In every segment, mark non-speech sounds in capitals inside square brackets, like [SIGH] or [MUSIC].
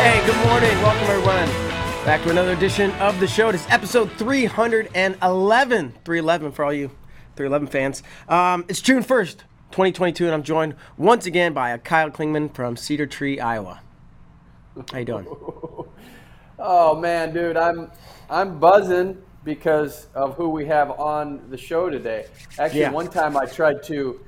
Hey, good morning. Welcome, everyone. Back to another edition of the show. It's episode 311. 311 for all you 311 fans. Um, it's June 1st, 2022, and I'm joined once again by Kyle Klingman from Cedar Tree, Iowa. How you doing? [LAUGHS] Oh man, dude, I'm I'm buzzing because of who we have on the show today. Actually, Yeah. one time I tried to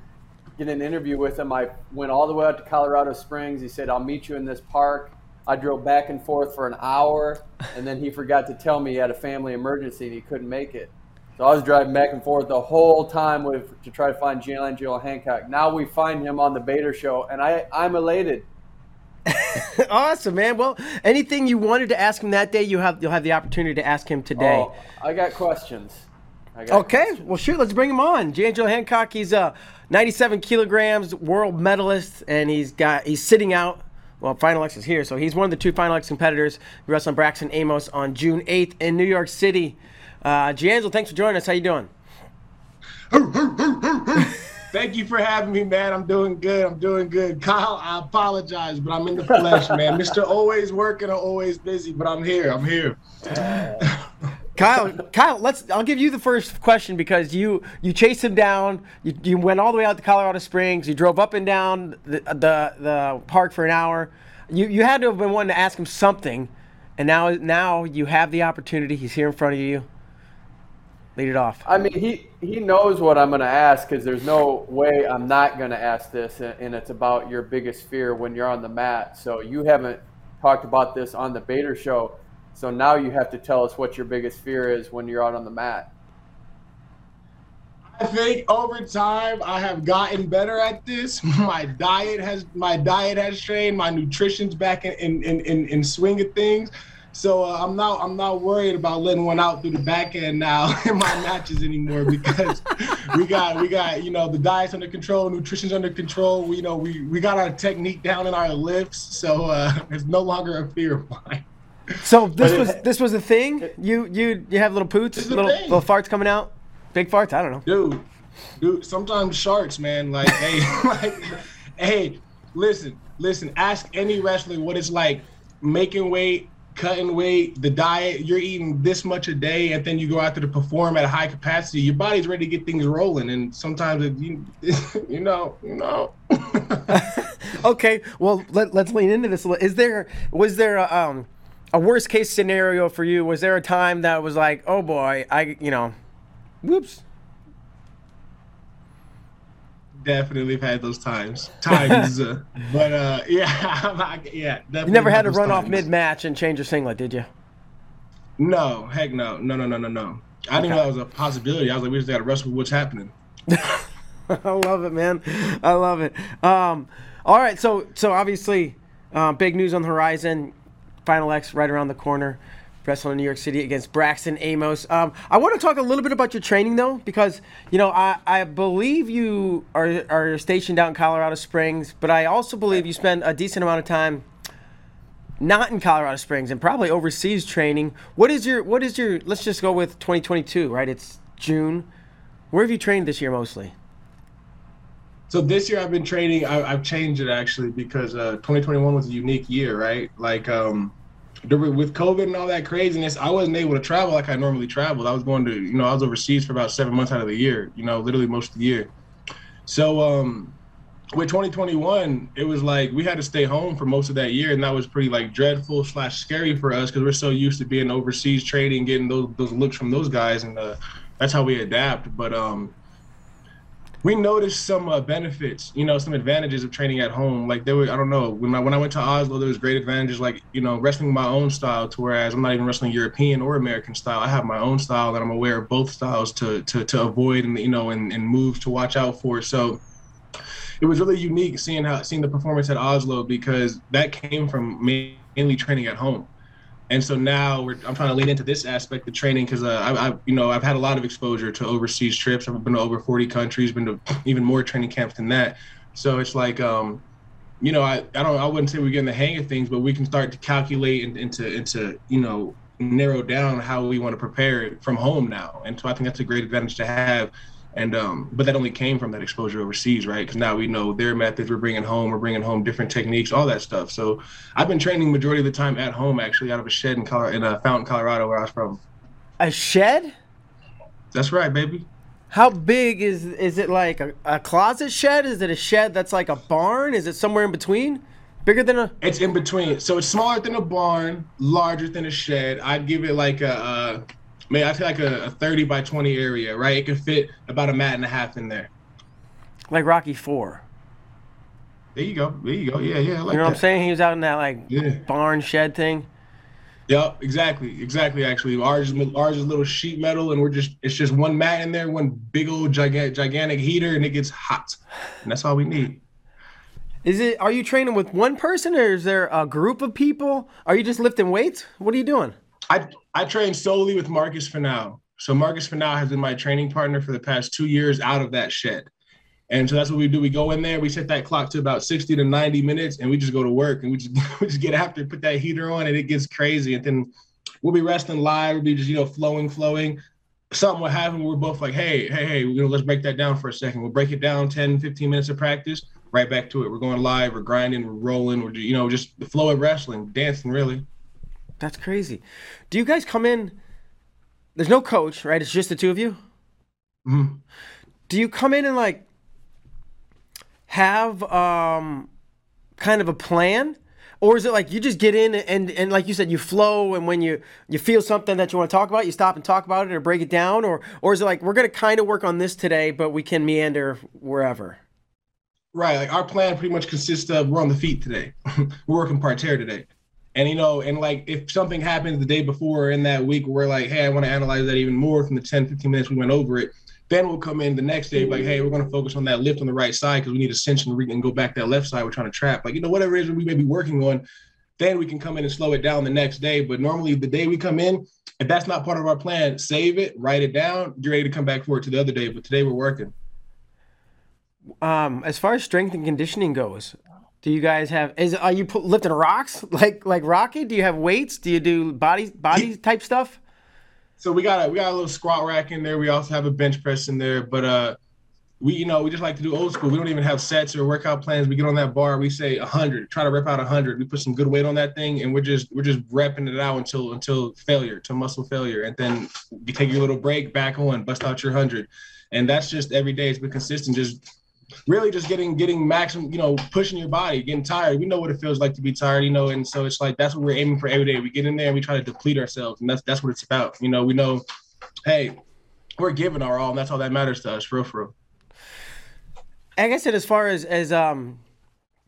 get an interview with him. I went all the way out to Colorado Springs. He said, "I'll meet you in this park." I drove back and forth for an hour, and then he forgot to tell me he had a family emergency and he couldn't make it. So I was driving back and forth the whole time with to try to find G'Angelo Hancock. Now we find him on the Bader Show, and I I'm elated. [LAUGHS] awesome, man. Well, anything you wanted to ask him that day, you have you'll have the opportunity to ask him today. Oh, I got questions. I got Okay, questions. well, shoot, let's bring him on. G'Angelo Hancock, he's a 97 kilograms world medalist, and he's got he's sitting out. Well, Final X is here, so he's one of the two Final X competitors. He wrestled Braxton Amos on June 8th in New York City. Uh, G'Angelo, thanks for joining us. How you doing? [LAUGHS] Thank you for having me, man. I'm doing good. I'm doing good. Kyle, I apologize, but I'm in the flesh, man. Mr. Always working or always busy, but I'm here. I'm here. [LAUGHS] Kyle, Kyle, let's. I'll give you the first question because you you chased him down. You, you went all the way out to Colorado Springs. You drove up and down the the, the park for an hour. You you had to have been wanting to ask him something, and now now you have the opportunity. He's here in front of you. Lead it off. I mean, he he knows what I'm going to ask because there's no way I'm not going to ask this, and and it's about your biggest fear when you're on the mat. So you haven't talked about this on the Bader Show, so now you have to tell us what your biggest fear is when you're out on the mat. I think over time I have gotten better at this. [LAUGHS] My diet has my diet has changed. My nutrition's back in in, in, in, in swing of things. So uh, I'm not I'm not worried about letting one out through the back end now [LAUGHS] in my matches anymore because [LAUGHS] we got we got you know the diet's under control, nutrition's under control. We you know we we got our technique down in our lifts, so uh, it's no longer a fear of mine. So this was this was a thing. You you you have little poots, This is a little thing. little farts coming out, big farts. I don't know. dude, dude. Sometimes sharks, man. Like, hey, [LAUGHS] like, hey, listen, listen. Ask any wrestler what it's like making weight, cutting weight, the diet. You're eating this much a day, and then you go out there to perform at a high capacity. Your body's ready to get things rolling, and sometimes it, you, [LAUGHS] you know, you know. [LAUGHS] Okay, well let, let's lean into this. a little. Is there was there a, um a worst case scenario for you? Was there a time that was like, oh boy, I you know, whoops. Definitely have had those times, times, uh, [LAUGHS] but uh, [LAUGHS] yeah, I- yeah. Definitely You never had to those run off mid match and change your singlet, did you? No, heck no, no, no, no, no, no. I didn't know that was a possibility. I was like, we just got to wrestle with what's happening. [LAUGHS] I love it, man. I love it. Um, all right, so so obviously, um, big news on the horizon. Final X right around the corner. Wrestling in New York City against Braxton Amos. Um, I want to talk a little bit about your training though, because you know I, I believe you are are stationed out in Colorado Springs, but I also believe you spend a decent amount of time not in Colorado Springs and probably overseas training. What is your what is your? Let's just go with 2022, right? It's June. Where have you trained this year mostly? So this year I've been training. I, I've changed it actually because uh, 2021 was a unique year, right? Like um, with COVID and all that craziness, I wasn't able to travel like I normally traveled. I was going to, you know, I was overseas for about seven months out of the year. You know, literally most of the year. So um, with 2021, it was like we had to stay home for most of that year, and that was pretty like dreadful slash scary for us because we're so used to being overseas trading, getting those those looks from those guys, and uh, that's how we adapt. But um, we noticed some uh, benefits, you know, some advantages of training at home. Like there were, I don't know, when I when I went to Oslo, there was great advantages, like you know, wrestling my own style. To whereas I'm not even wrestling European or American style. I have my own style, and I'm aware of both styles to to to avoid and you know and and moves to watch out for. So it was really unique seeing how seeing the performance at Oslo because that came from mainly training at home. And so now I'm trying to lean into this aspect of training because uh, I, I, you know, I've had a lot of exposure to overseas trips. I've been to over 40 countries, been to [CLEARS THROAT] even more training camps than that. So it's like, um, you know, I, I don't, I wouldn't say we're getting the hang of things, but we can start to calculate and into, into, you know, narrow down how we want to prepare from home now. And so I think that's a great advantage to have And um, but that only came from that exposure overseas, right? Because now we know their methods. We're bringing home. We're bringing home different techniques, all that stuff. So I've been training majority of the time at home, actually, out of a shed in Colorado, in uh, Fountain, Colorado, where I was from. A shed? That's right, baby. How big is is it? Like a, a closet shed? Is it a shed that's like a barn? Is it somewhere in between? Bigger than a? It's in between. So it's smaller than a barn, larger than a shed. I'd give it like a. Uh, mean, I feel like a, a 30 by 20 area, right? It could fit about a mat and a half in there. Like Rocky Four. There you go. There you go. Yeah, yeah. Like you know what. I'm saying? He was out in that like Yeah. barn shed thing. Yep, exactly, exactly. Actually, ours is ours is little sheet metal, and we're just it's just one mat in there, one big old gigantic gigantic heater, and it gets hot, and that's all we need. Is it? Are you training with one person, or is there a group of people? Are you just lifting weights? What are you doing? I I train solely with Marcus Finau. So Marcus Finau has been my training partner for the past two years out of that shed. And so that's what we do. We go in there, we set that clock to about 60 to 90 minutes, and we just go to work and we just [LAUGHS] we just get after, put that heater on, and it gets crazy. And then we'll be wrestling live, we'll be just, you know, flowing, flowing. Something will happen. We're both like, hey, hey, hey, you know, let's break that down for a second. We'll break it down 10, 15 minutes of practice, right back to it. We're going live, we're grinding, we're rolling, we're, you know, just the flow of wrestling, dancing, really. That's crazy. Do you guys come in? There's no coach, right? It's just the two of you. Mhm. Do you come in and like have um kind of a plan? Or is it like you just get in and, and like you said, you flow and when you, you feel something that you want to talk about, you stop and talk about it or break it down? Or or is it like we're gonna kind of work on this today, but we can meander wherever? Right. Like our plan pretty much consists of we're on the feet today. [LAUGHS] we're working parterre today. And you know, and like if something happens the day before or in that week we're like, hey, I want to analyze that even more from the 10, 15 minutes we went over it, then we'll come in the next day, like, hey, we're going to focus on that lift on the right side because we need ascension re- and go back that left side we're trying to trap. Like, you know, whatever it is we may be working on, then we can come in and slow it down the next day. But normally the day we come in, if that's not part of our plan, save it, write it down, you're ready to come back for it to the other day. But today we're working. Um, as far as strength and conditioning goes, do you guys have? Is are you lifting rocks [LAUGHS] like like Rocky? Do you have weights? Do you do body body type stuff? So we got a we got a little squat rack in there. We also have a bench press in there, but uh, we you know we just like to do old school. We don't even have sets or workout plans. We get on that bar, we say hundred, try to rep out hundred. We put some good weight on that thing, and we're just we're just repping it out until until failure, to muscle failure, and then you take your little break, back on, bust out your hundred, and that's just every day. It's been consistent, just really just getting getting maximum, you know, pushing your body, getting tired. We know what it feels like to be tired, you know, and so it's like that's what we're aiming for every day. We get in there and we try to deplete ourselves, and that's that's what it's about. You know, we know, hey, we're giving our all, and that's all that matters to us, for real, for real. Like I said, as far as as um,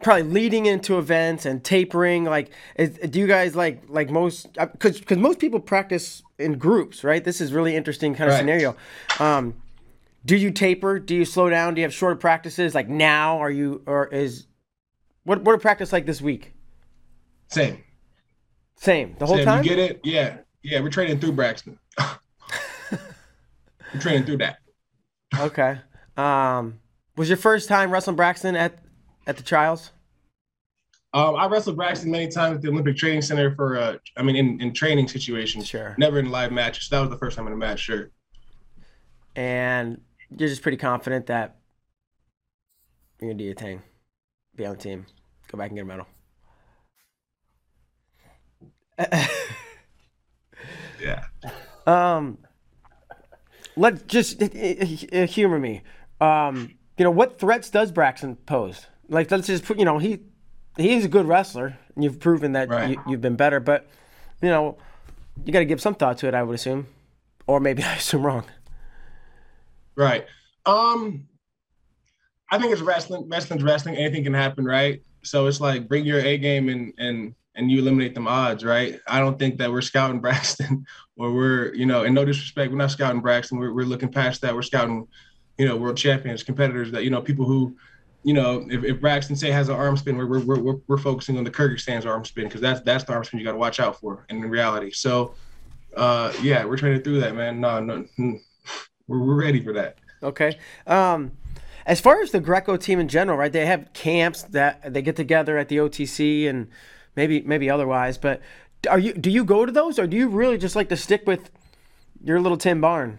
probably leading into events and tapering, like, is, do you guys like like most? Because because most people practice in groups, right? This is really interesting kind of Right. scenario. Um, do you taper? Do you slow down? Do you have shorter practices? Like now, are you or is what what a practice like this week? Same. Same the whole Same. time. You get it? Yeah, yeah. We're training through Braxton. [LAUGHS] we're training through that. Okay. Um, was your first time wrestling Braxton at at the trials? Um, I wrestled Braxton many times at the Olympic Training Center for, uh, I mean, in, in training situations. Sure. Never in live matches. That was the first time in a match, sure. And you're just pretty confident that you're gonna do your thing, be on the team, go back and get a medal. Yeah. Um, let just uh, uh, humor me. Um, you know what threats does Braxton pose? Like let's just put, you know, he he's a good wrestler, and you've proven that Right. you, you've been better. But you know, you got to give some thought to it, I would assume, or maybe [LAUGHS] I assume wrong. Right. Um, I think it's wrestling. Wrestling's wrestling. Anything can happen, right? So it's like bring your A game and and and you eliminate them odds, right? I don't think that we're scouting [LAUGHS] Braxton or we're you know, and no disrespect, we're not scouting Braxton. We're we're looking past that. We're scouting, you know, world champions, competitors that you know, people who. You know, if, if Braxton say has an arm spin, we're, we're, we're, we're focusing on the Kyrgyzstan's arm spin because that's that's the arm spin you got to watch out for in reality. So, uh, yeah, we're training through that, man. No, no, we're, we're ready for that. Okay. Um, as far as the Greco team in general, right? They have camps that they get together at the OTC and maybe maybe otherwise. But are you do you go to those or do you really just like to stick with your little tin barn?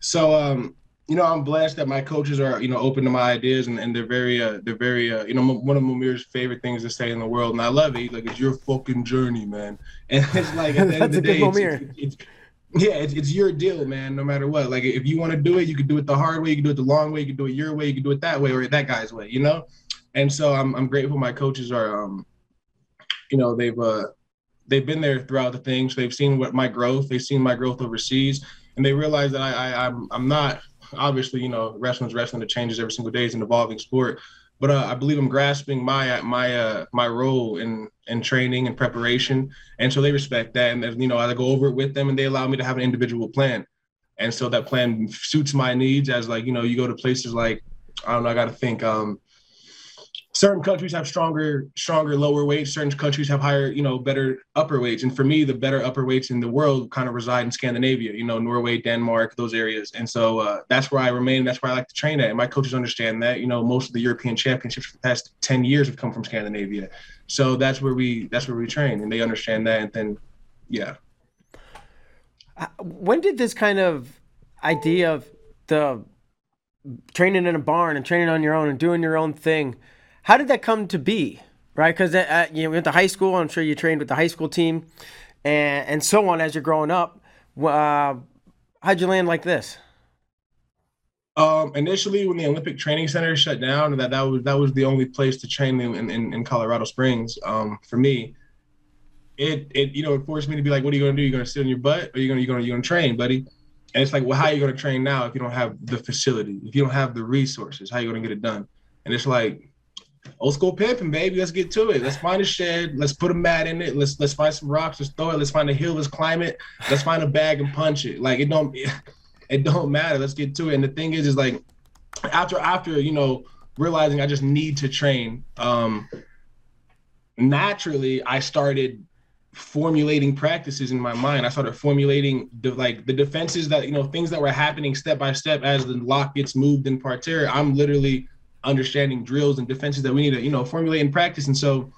So um, you know, I'm blessed that my coaches are, you know, open to my ideas and, and they're very, uh, they're very, uh, you know, one of Momir's favorite things to say in the world, and I love it. like, it's your fucking journey, man. And it's like at the end of [LAUGHS] the day, it's, it's, it's, yeah, it's, it's your deal, man. No matter what, like if you want to do it, you can do it the hard way, you can do it the long way, you can do it your way, you can do it that way or that guy's way, you know. And so I'm I'm grateful. My coaches are, um, you know, they've uh, they've been there throughout the things. They've seen what my growth. They've seen my growth overseas, and they realize that I, I I'm I'm not obviously, you know, wrestling's wrestling. It changes every single day. It's an evolving sport. But uh, I believe I'm grasping my my uh, my role in in training and preparation, and so they respect that. And you know, I go over it with them, and they allow me to have an individual plan. And so that plan suits my needs. As like you know, you go to places like I don't know. I got to think. Um, certain countries have stronger stronger lower wage certain countries have higher you know better upper wage. And for me the better upper weights in the world kind of reside in scandinavia you know norway denmark those areas. And so uh, that's where i remain. That's where i like to train at. And my coaches understand that you know most of the european championships for the past 10 years have come from scandinavia. So that's where we that's where we train and they understand that and then yeah. Uh, when did this kind of idea of the training in a barn and training on your own and doing your own thing how did that come to be? Right, because uh, you know, went to high school. I'm sure you trained with the high school team, and and so on as you're growing up. Uh, how'd you land like this? Um, initially, when the Olympic Training Center shut down, that that was that was the only place to train in in, in Colorado Springs. Um, for me, it it you know it forced me to be like, what are you gonna do? You're gonna sit on your butt, or you gonna you gonna you gonna train, buddy? And it's like, well, how are you gonna train now if you don't have the facility, if you don't have the resources? How are you gonna get it done? And it's like, old school pimping, baby. Let's get to it. Let's find a shed. Let's put a mat in it. Let's let's find some rocks. Let's throw it. Let's find a hill. Let's climb it. Let's find a bag and punch it. Like it don't [LAUGHS] it don't matter. Let's get to it. And the thing is, is like after after you know realizing I just need to train. Um, naturally, I started formulating practices in my mind. I started formulating the, like the defenses that you know things that were happening step by step as the lock gets moved in parterre. I'm literally understanding drills and defenses that we need to, you know, formulate and practice. And so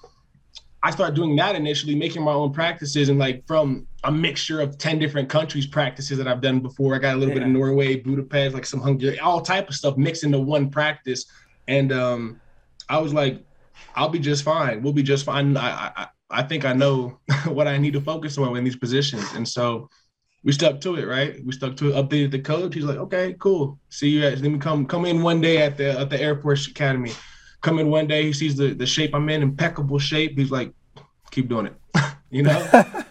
I started doing that initially, making my own practices and like from a mixture of 10 different countries practices that I've done before. I got a little yeah. bit of Norway, Budapest, like some Hungary, all type of stuff mixed into one practice. And um, I was like, I'll be just fine. We'll be just fine. I, I, I think I know [LAUGHS] what I need to focus on in these positions. And so we stuck to it, right? We stuck to it, updated the coach. He's like, okay, cool. See you at, let me come come in one day at the at the Air Force Academy. Come in one day, he sees the, the shape I'm in, impeccable shape. He's like, keep doing it. [LAUGHS] you know? [LAUGHS]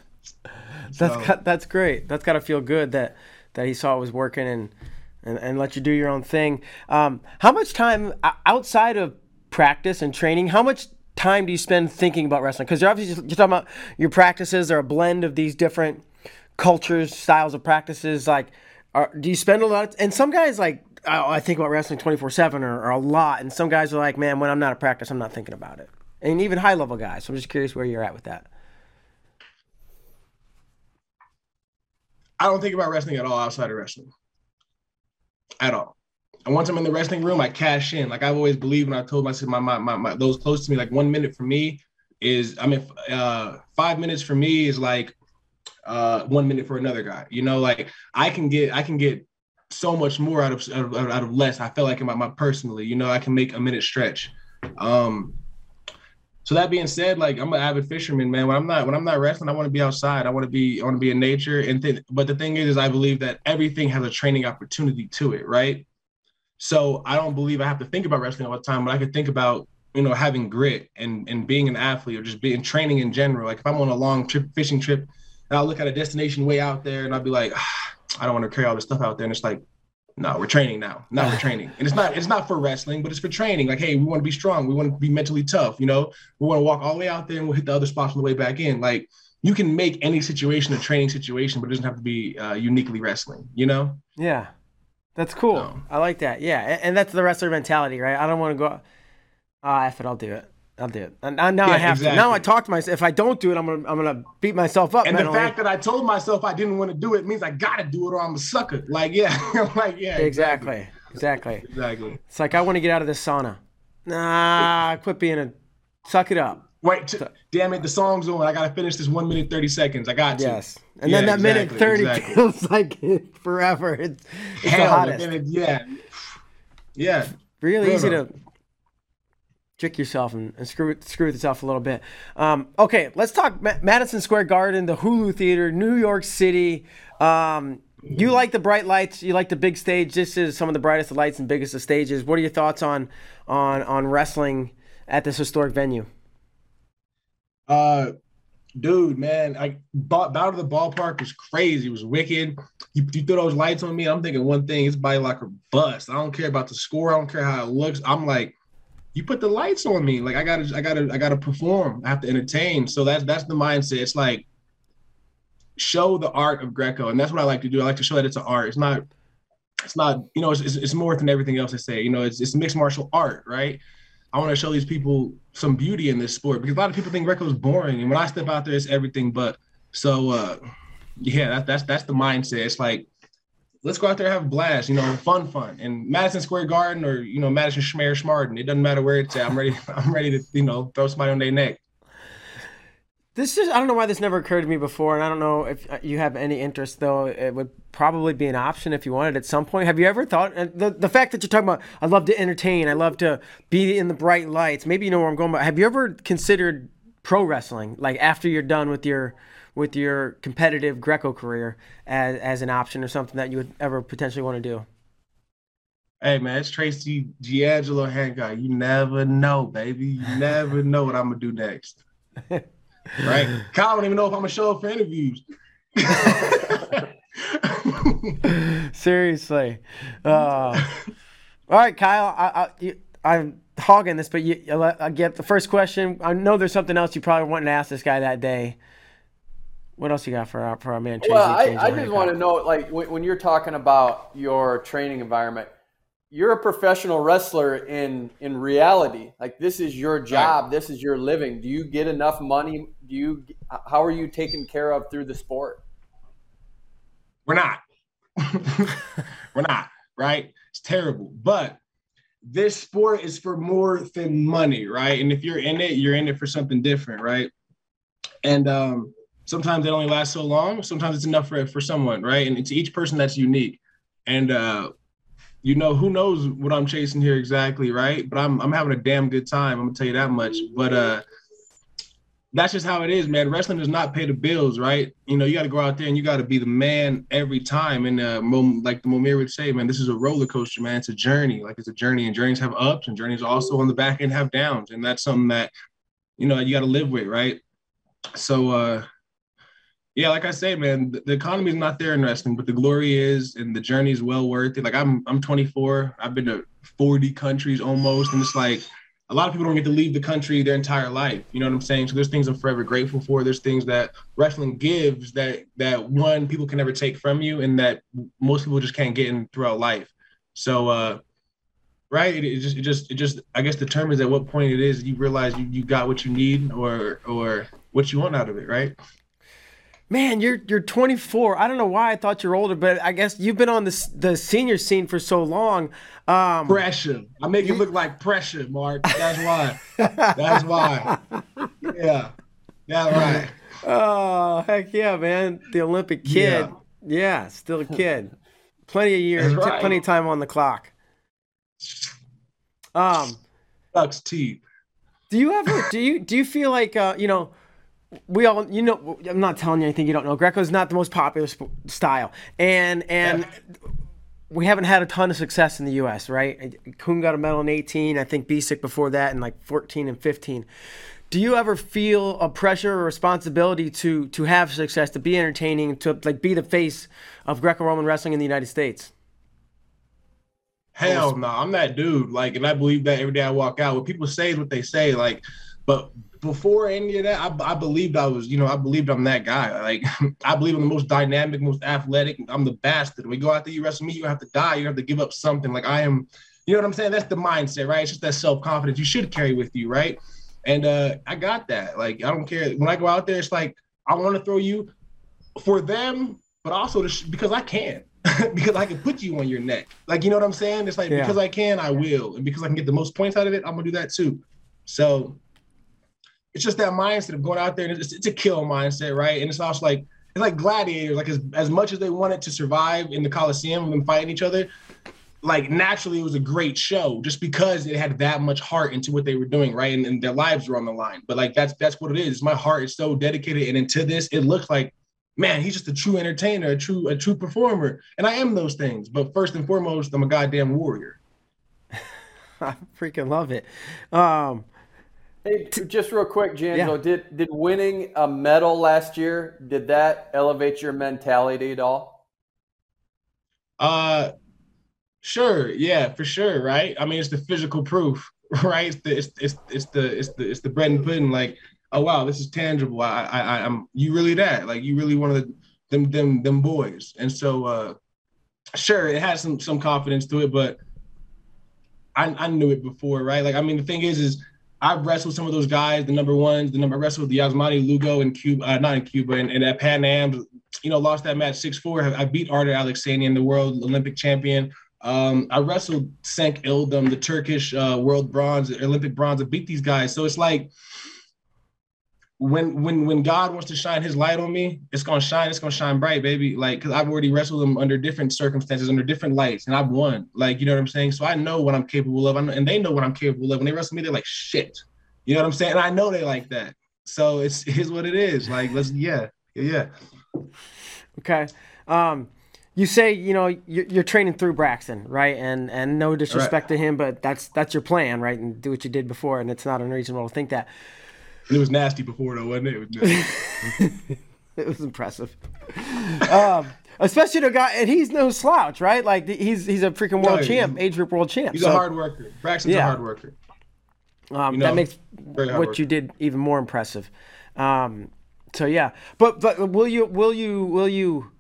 that's so. that's great. That's gotta feel good that that he saw it was working and and, and let you do your own thing. Um, how much time outside of practice and training, how much time do you spend thinking about wrestling? Because you're obviously you're talking about your practices are a blend of these different cultures, styles of practices? Like, are, do you spend a lot? Of, and some guys like I think about wrestling twenty four seven or a lot, and some guys are like, man, when I'm not at practice, I'm not thinking about it. And even high level guys. So I'm just curious where you're at with that. I don't think about wrestling at all outside of wrestling. At all. And once I'm in the wrestling room, I cash in. Like I've always believed, and I told myself, my, my, my, my those close to me, like one minute for me is, I mean, uh, five minutes for me is like uh, one minute for another guy. You know, like I can get I can get so much more out of out of, out of less. I feel like in my, my personally, you know, I can make a minute stretch. Um, so that being said, like I'm an avid fisherman, man. When I'm not when I'm not wrestling, I want to be outside. I want to be I want to be in nature. And th- but the thing is, is I believe that everything has a training opportunity to it, right? So I don't believe I have to think about wrestling all the time, but I could think about you know having grit and and being an athlete or just being training in general. Like if I'm on a long trip, fishing trip, and I'll look at a destination way out there and I'll be like, ah, I don't want to carry all this stuff out there. And it's like, no, we're training now. Now we're [SIGHS] training. And it's not it's not for wrestling, but it's for training. Like, hey, we want to be strong. We want to be mentally tough, you know. We want to walk all the way out there and we'll hit the other spots on the way back in. Like you can make any situation a training situation, but it doesn't have to be uh, uniquely wrestling, you know? Yeah. That's cool. So. I like that. Yeah. And that's the wrestler mentality, right? I don't want to go, ah, oh, F it, I'll do it. I'll do it. And now yeah, I have exactly. to. Now I talk to myself. If I don't do it, I'm gonna I'm gonna beat myself up. And mentally. the fact that I told myself I didn't want to do it means I gotta do it or I'm a sucker. Like yeah, [LAUGHS] like yeah. Exactly. Exactly. Exactly. It's like I want to get out of this sauna. Nah, quit being a. Suck it up. Wait, t- damn it, the song's on. I gotta finish this one minute thirty seconds. I got to. Yes, and Yeah, then that minute thirty exactly. feels [LAUGHS] like forever. It's, it's the hottest. yeah, yeah. Really No, easy to trick yourself and, and screw screw with yourself a little bit. Um, okay, let's talk Ma- Madison Square Garden, the Hulu Theater, New York City. Um, you like the bright lights. You like the big stage. This is some of the brightest of lights and biggest of stages. What are your thoughts on on on wrestling at this historic venue? Uh, dude, man, I bought Battle of the Ballpark was crazy. It was wicked. You, you throw those lights on me, I'm thinking one thing: it's by like a bust. I don't care about the score. I don't care how it looks. I'm like, you put the lights on me. Like I gotta, I gotta, I gotta perform. I have to entertain. So that's that's the mindset. It's like show the art of Greco, and that's what I like to do. I like to show that it's an art. It's not. It's not, you know, it's, it's, it's more than everything else I say. You know, it's, it's mixed martial art, right? I want to show these people some beauty in this sport because a lot of people think Greco is boring, and when I step out there, it's everything but. So, uh, yeah, that, that's that's the mindset. It's like let's go out there and have a blast, you know, fun, fun. And Madison Square Garden or you know Madison Schmear Schmarden, it doesn't matter where it's at. I'm ready. [LAUGHS] I'm ready to you know throw somebody on their neck. This is I don't know why this never occurred to me before, and I don't know if uh, you have any interest though. It would probably be an option if you wanted at some point. Have you ever thought and the the fact that you're talking about I love to entertain, I love to be in the bright lights. Maybe you know where I'm going. But have you ever considered pro wrestling, like after you're done with your with your competitive Greco career, as as an option or something that you would ever potentially want to do? Hey man, it's Tracy G'Angelo Hancock. You never know, baby. You never know what I'm gonna do next. [LAUGHS] right? Kyle don't even know if I'm gonna show up for interviews. [LAUGHS] Seriously. Uh, all right, Kyle. I, I, I'm hogging this, but you, you I get the first question. I know there's something else you probably wanted to ask this guy that day. What else you got for our, for our man Tracy? Well, I, I just want to know, like, when, when you're talking about your training environment, you're a professional wrestler in in reality. Like, this is your job. This is your living. Do you get enough money? Do you? How are you taken care of through the sport? We're not. [LAUGHS] We're not, right? It's terrible. But this sport is for more than money, right? And if you're in it, you're in it for something different, right? And um, sometimes it only lasts so long. Sometimes it's enough for for someone, right? And it's each person that's unique. And uh, you know, who knows what I'm chasing here exactly, right? But I'm I'm having a damn good time. I'm gonna tell you that much. But uh that's just how it is, man. Wrestling does not pay the bills, right? You know, you got to go out there and you got to be the man every time. And uh, like the Momir would say, man, this is a roller coaster, man. It's a journey. Like it's a journey, and journeys have ups, and journeys also on the back end have downs, and that's something that you know you got to live with, right? So, uh yeah, like I say, man, the, the economy is not there in wrestling, but the glory is, and the journey is well worth it. Like I'm, I'm 24. I've been to 40 countries almost, and it's like a lot of people don't get to leave the country their entire life. You know what I'm saying? So there's things I'm forever grateful for. There's things that wrestling gives that that one people can never take from you, and that most people just can't get in throughout life. So, uh, right? It, it just, it just, it just, I guess determines at what point it is you realize you, you got what you need or or what you want out of it, right? Man, you're you're 24. I don't know why I thought you're older, but I guess you've been on the the senior scene for so long. Um, Pressure. I make it look like pressure, Mark. That's why. That's why. Yeah. Yeah, right. Oh heck yeah, man! The Olympic kid. Yeah, yeah still a kid. Plenty of years, right. plenty of time on the clock. Um, Sucks teeth. do you ever do you do you feel like uh, you know? We all, you know, I'm not telling you anything you don't know. Greco's not the most popular sp- style, and and we haven't had a ton of success in the U.S. Right? Coon got a medal in 18. I think Bisek before that in like 14 and 15. Do you ever feel a pressure or responsibility to to have success, to be entertaining, to like be the face of Greco-Roman wrestling in the United States? Hell no, I'm that dude. Like, and I believe that every day I walk out. What people say is what they say. Like, but before any of that, I, I believed I was, you know, I believed I'm that guy. Like, [LAUGHS] I believe I'm the most dynamic, most athletic. I'm the bastard. When we go out there, you wrestle me, you have to die. You have to give up something. Like, I am, you know what I'm saying? That's the mindset, right? It's just that self confidence you should carry with you, right? And uh, I got that. Like, I don't care. When I go out there, it's like I want to throw you for them, but also to sh- because I can. [LAUGHS] because I can put you on your neck. Like, you know what I'm saying? It's like Yeah. because I can, I will. And because I can get the most points out of it, I'm gonna do that too. So it's just that mindset of going out there and it's, it's a kill mindset, right? And it's also like it's like gladiators, like as, as much as they wanted to survive in the Coliseum and fighting each other, like naturally it was a great show just because it had that much heart into what they were doing, right? And, and their lives were on the line. But like that's that's what it is. My heart is so dedicated, and into this, it looks like, man, he's just a true entertainer, a true a true performer, and I am those things. But first and foremost, I'm a goddamn warrior. [LAUGHS] I freaking love it. Um, Hey, just real quick, Janzo, Yeah. did did winning a medal last year did that elevate your mentality at all? Uh, sure, yeah, for sure, right? I mean, it's the physical proof, [LAUGHS] right? It's the it's it's, it's the it's the it's the bread and pudding. Like, oh wow, this is tangible. I I I- I'm you really that like you really one of the them them them boys, and so uh, sure, it has some some confidence to it, but I I knew it before, right? Like, I mean, the thing is, is I've wrestled some of those guys, the number ones, the number I wrestled the Yasmany Lugo in Cuba, uh, not in Cuba, and, and at Pan Am, you know, lost that match 6-4. I beat Artur Aleksanyan, the world Olympic champion. Um, I wrestled Cenk Ildem, the Turkish uh, world bronze, Olympic bronze. I beat these guys. So it's like when when when God wants to shine his light on me, it's gonna shine, it's gonna shine bright, baby. Like, cause I've already wrestled them under different circumstances, under different lights, and I've won. Like, you know what I'm saying? So I know what I'm capable of, know- and they know what I'm capable of. When they wrestle me, they're like, shit. You know what I'm saying? And I know they like that. So it's [LAUGHS] it is what it is. Like, let's yeah, yeah, okay. Um, you say you know you're, you're training through Braxton, right? And and no disrespect to him, but that's that's your plan, right? And do what you did before, and it's not unreasonable to think that. It was nasty before though, wasn't it? It was nasty. [LAUGHS] It was impressive. um, especially the guy, and he's no slouch, right? Like he's he's a freaking world No, champ, age group world champ. He's So, a hard worker. Braxton's Yeah. a hard worker. um, you know, that makes what you did even more impressive. Um, so yeah, but but will you will you will you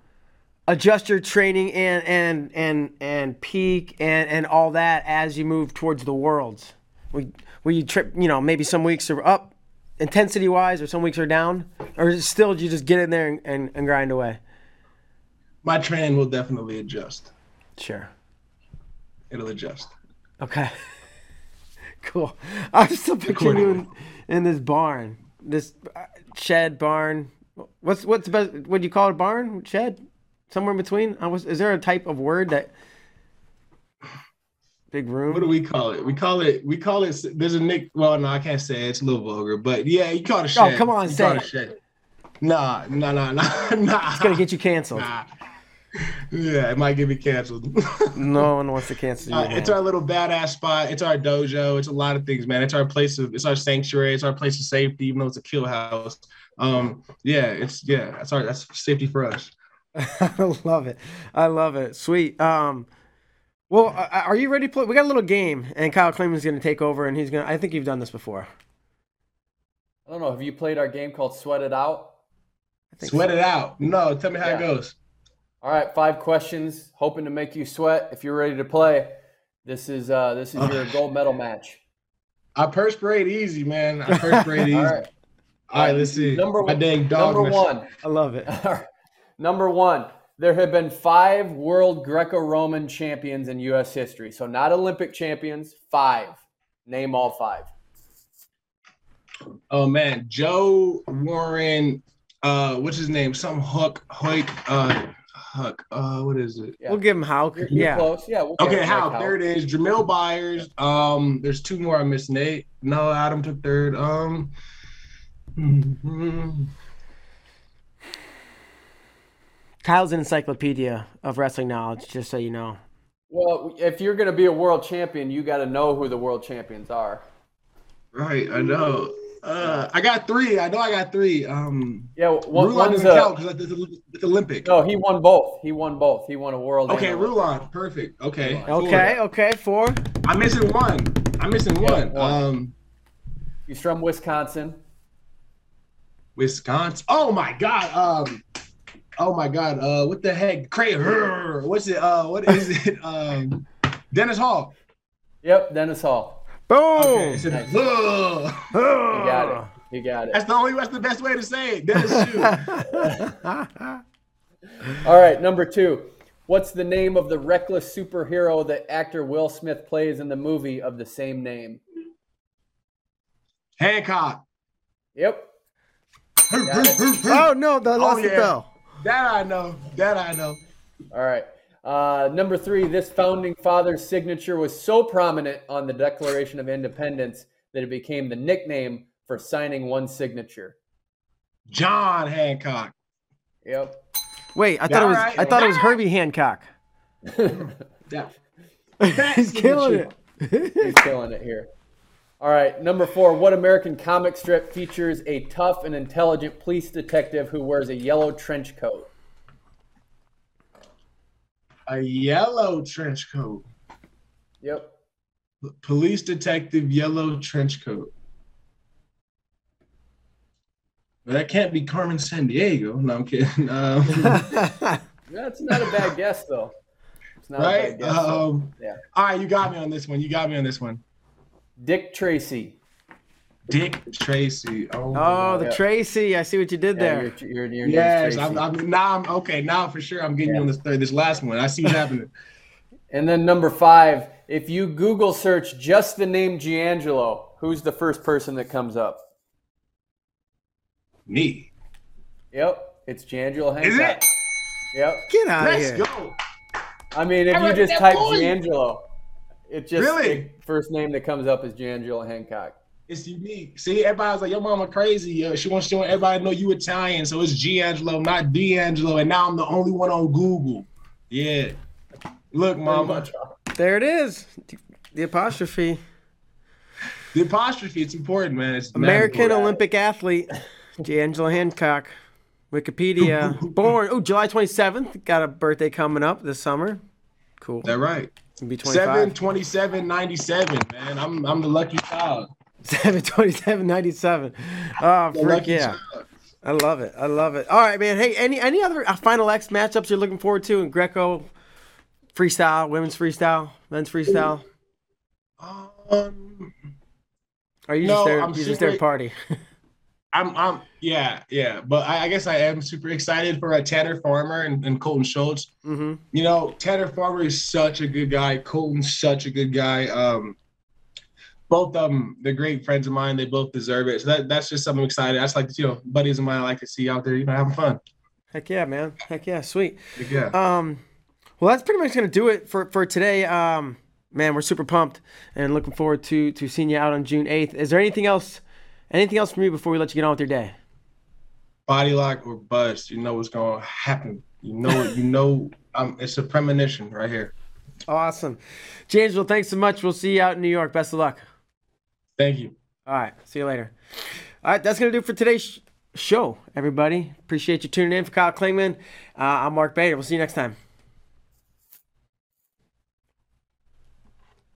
adjust your training and and and and peak and and all that as you move towards the worlds? Will, will you trip? You know, maybe some weeks are up intensity wise, or some weeks are down, or still you just get in there and, and, and grind away? My training will definitely adjust. Sure. It'll adjust. Okay. [LAUGHS] cool. I'm still picturing you in, in this barn, this uh, shed barn. What's what's the best? What do you call it? Barn shed? Somewhere in between. I was. Is there a type of word that? Big room. What do we call it? We call it. We call it. There's a nick. Well, no, I can't say it. It's a little vulgar, but yeah, you call it a shed. Oh, come on, you say it. Nah, nah, nah, nah, [LAUGHS] nah. it's gonna get you canceled. Nah. Yeah, it might get me canceled. [LAUGHS] No one wants to cancel you. Uh, it's our little badass spot. It's our dojo. It's a lot of things, man. It's our place of. It's our sanctuary. It's our place of safety, even though it's a kill house. Um, yeah, it's yeah. That's our that's safety for us. [LAUGHS] I love it. I love it. Sweet. Um, well, uh, are you ready to play? We got a little game, and Kyle Klingman's going to take over, and he's going. to I think you've done this before. I don't know. Have you played our game called Sweat It Out? Sweat so. it out. No, tell me how Yeah. it goes. All right, five questions, hoping to make you sweat. If you're ready to play, this is uh, this is your gold medal match. I perspirate easy, man. I perspirate [LAUGHS] easy. All All right, right, let's see. Number My one- dang dog. number one. I love it. [LAUGHS] Number one, there have been five world Greco Roman champions in U.S. history. So, not Olympic champions, five. Name all five. Oh man, Joe Warren. Uh, what's his name? Some Hook Hoik. Uh, Huck. Uh, what is it? Yeah. We'll give him Houck. You're, you're Yeah. close. Yeah. We'll Okay, it how? There it is. Jamil Byers. Um, there's two more I'm missing. Nate. No, Adam took third. Um. mhm. Kyle's an encyclopedia of wrestling knowledge, just so you know. Well, if you're going to be a world champion, you got to know who the world champions are. Right, I know. Uh, I got three. I know I got three. Um, Yeah, one, Rulon one's doesn't a, count because it's, it's Olympic. no. He won both. He won both. He won a world. Okay, Rulon, perfect. Okay. Okay, cool. okay, four. I'm missing one. I'm missing Yeah, one. one. Um, He's from Wisconsin. Wisconsin. Oh my God. Um. Oh my God. Uh, what the heck? Cray. What's it? Uh, what is it? [LAUGHS] Um, Dennis Hall. Yep, Dennis Hall. Boom. Okay. it's a- Nice. Ugh. You got it. You got it. That's the only. That's the best way to say it. Dennis [LAUGHS] Shoe. [LAUGHS] All right, number two. What's the name of the reckless superhero that actor Will Smith plays in the movie of the same name? Hancock. Yep. Oh no, I lost the yeah. bell. That I know. That I know. All right. Uh, number three, this founding father's signature was so prominent on the Declaration of Independence that it became the nickname for signing one signature. John Hancock. Yep. Wait, I thought it was Alright. I thought it was Herbie Hancock. [LAUGHS] Yeah. He's killing it. He's killing it here. All right. Number four, what American comic strip features a tough and intelligent police detective who wears a yellow trench coat? A yellow trench coat. Yep. Police detective yellow trench coat. But that can't be Carmen Sandiego. No, I'm kidding. [LAUGHS] Um, [LAUGHS] That's not a bad guess, though. It's not a right? bad guess. though. Um, Yeah. All right, you got me on this one. You got me on this one. Dick Tracy. Dick Tracy. Oh, Oh, the Yeah. Tracy. I see what you did Yeah, there. you're, you're, you're yes. I'm, I'm, now I'm okay. Now for sure, I'm getting Yeah. you on this third, this last one. I see what's happening. [LAUGHS] And then number five, if you Google search just the name G'Angelo, who's the first person that comes up? Me. Yep, it's G'Angelo Is Hancock. it? Yep. Get out of Let's here. go. I mean, if I you just type boy. G'Angelo, it just Really? the first name that comes up is G'Angelo Hancock. It's unique. See, everybody's like, your mama crazy. Uh, she wants to want everybody to know you Italian. So it's G'Angelo, not D'Angelo. And now I'm the only one on Google. Yeah. Look, mama. There it is. The apostrophe. The apostrophe, it's important, man. It's American important. Olympic athlete, G'Angelo Hancock. Wikipedia. [LAUGHS] Born, oh, July 27th. Got a birthday coming up this summer. Cool. That right. Be 7 25. 27 97, man. I'm I'm the lucky child. [LAUGHS] 7 27 97. Oh, frick yeah. child. I love it. I love it. All right, man. Hey, any any other uh, Final X matchups you're looking forward to in Greco freestyle, women's freestyle, men's freestyle? Um, Are you No, just there? I'm you just there to party? [LAUGHS] I'm I'm yeah, yeah. But I, I guess I am super excited for uh, Tanner Farmer and, and Colton Schultz. mm-hmm. You know, Tanner Farmer is such a good guy. Colton's such a good guy. Um, both of them, they're great friends of mine. They both deserve it. So that, that's just something I'm excited. That's like you know, buddies of mine I like to see out there, you know, having fun. Heck yeah, man. Heck yeah, sweet. Yeah. Um, well, that's pretty much gonna do it for for today. Um, man, we're super pumped and looking forward to to seeing you out on June eighth. Is there anything else? Anything else from you before we let you get on with your day? Body lock or bust. You know what's gonna happen. You know it. You know. Um, it's a premonition right here. Awesome, James. Well, thanks so much. We'll see you out in New York. Best of luck. Thank you. All right. See you later. All right. That's going to do for today's sh- show, everybody. Appreciate you tuning in for Kyle Klingman. Uh, I'm Mark Bader. We'll see you next time.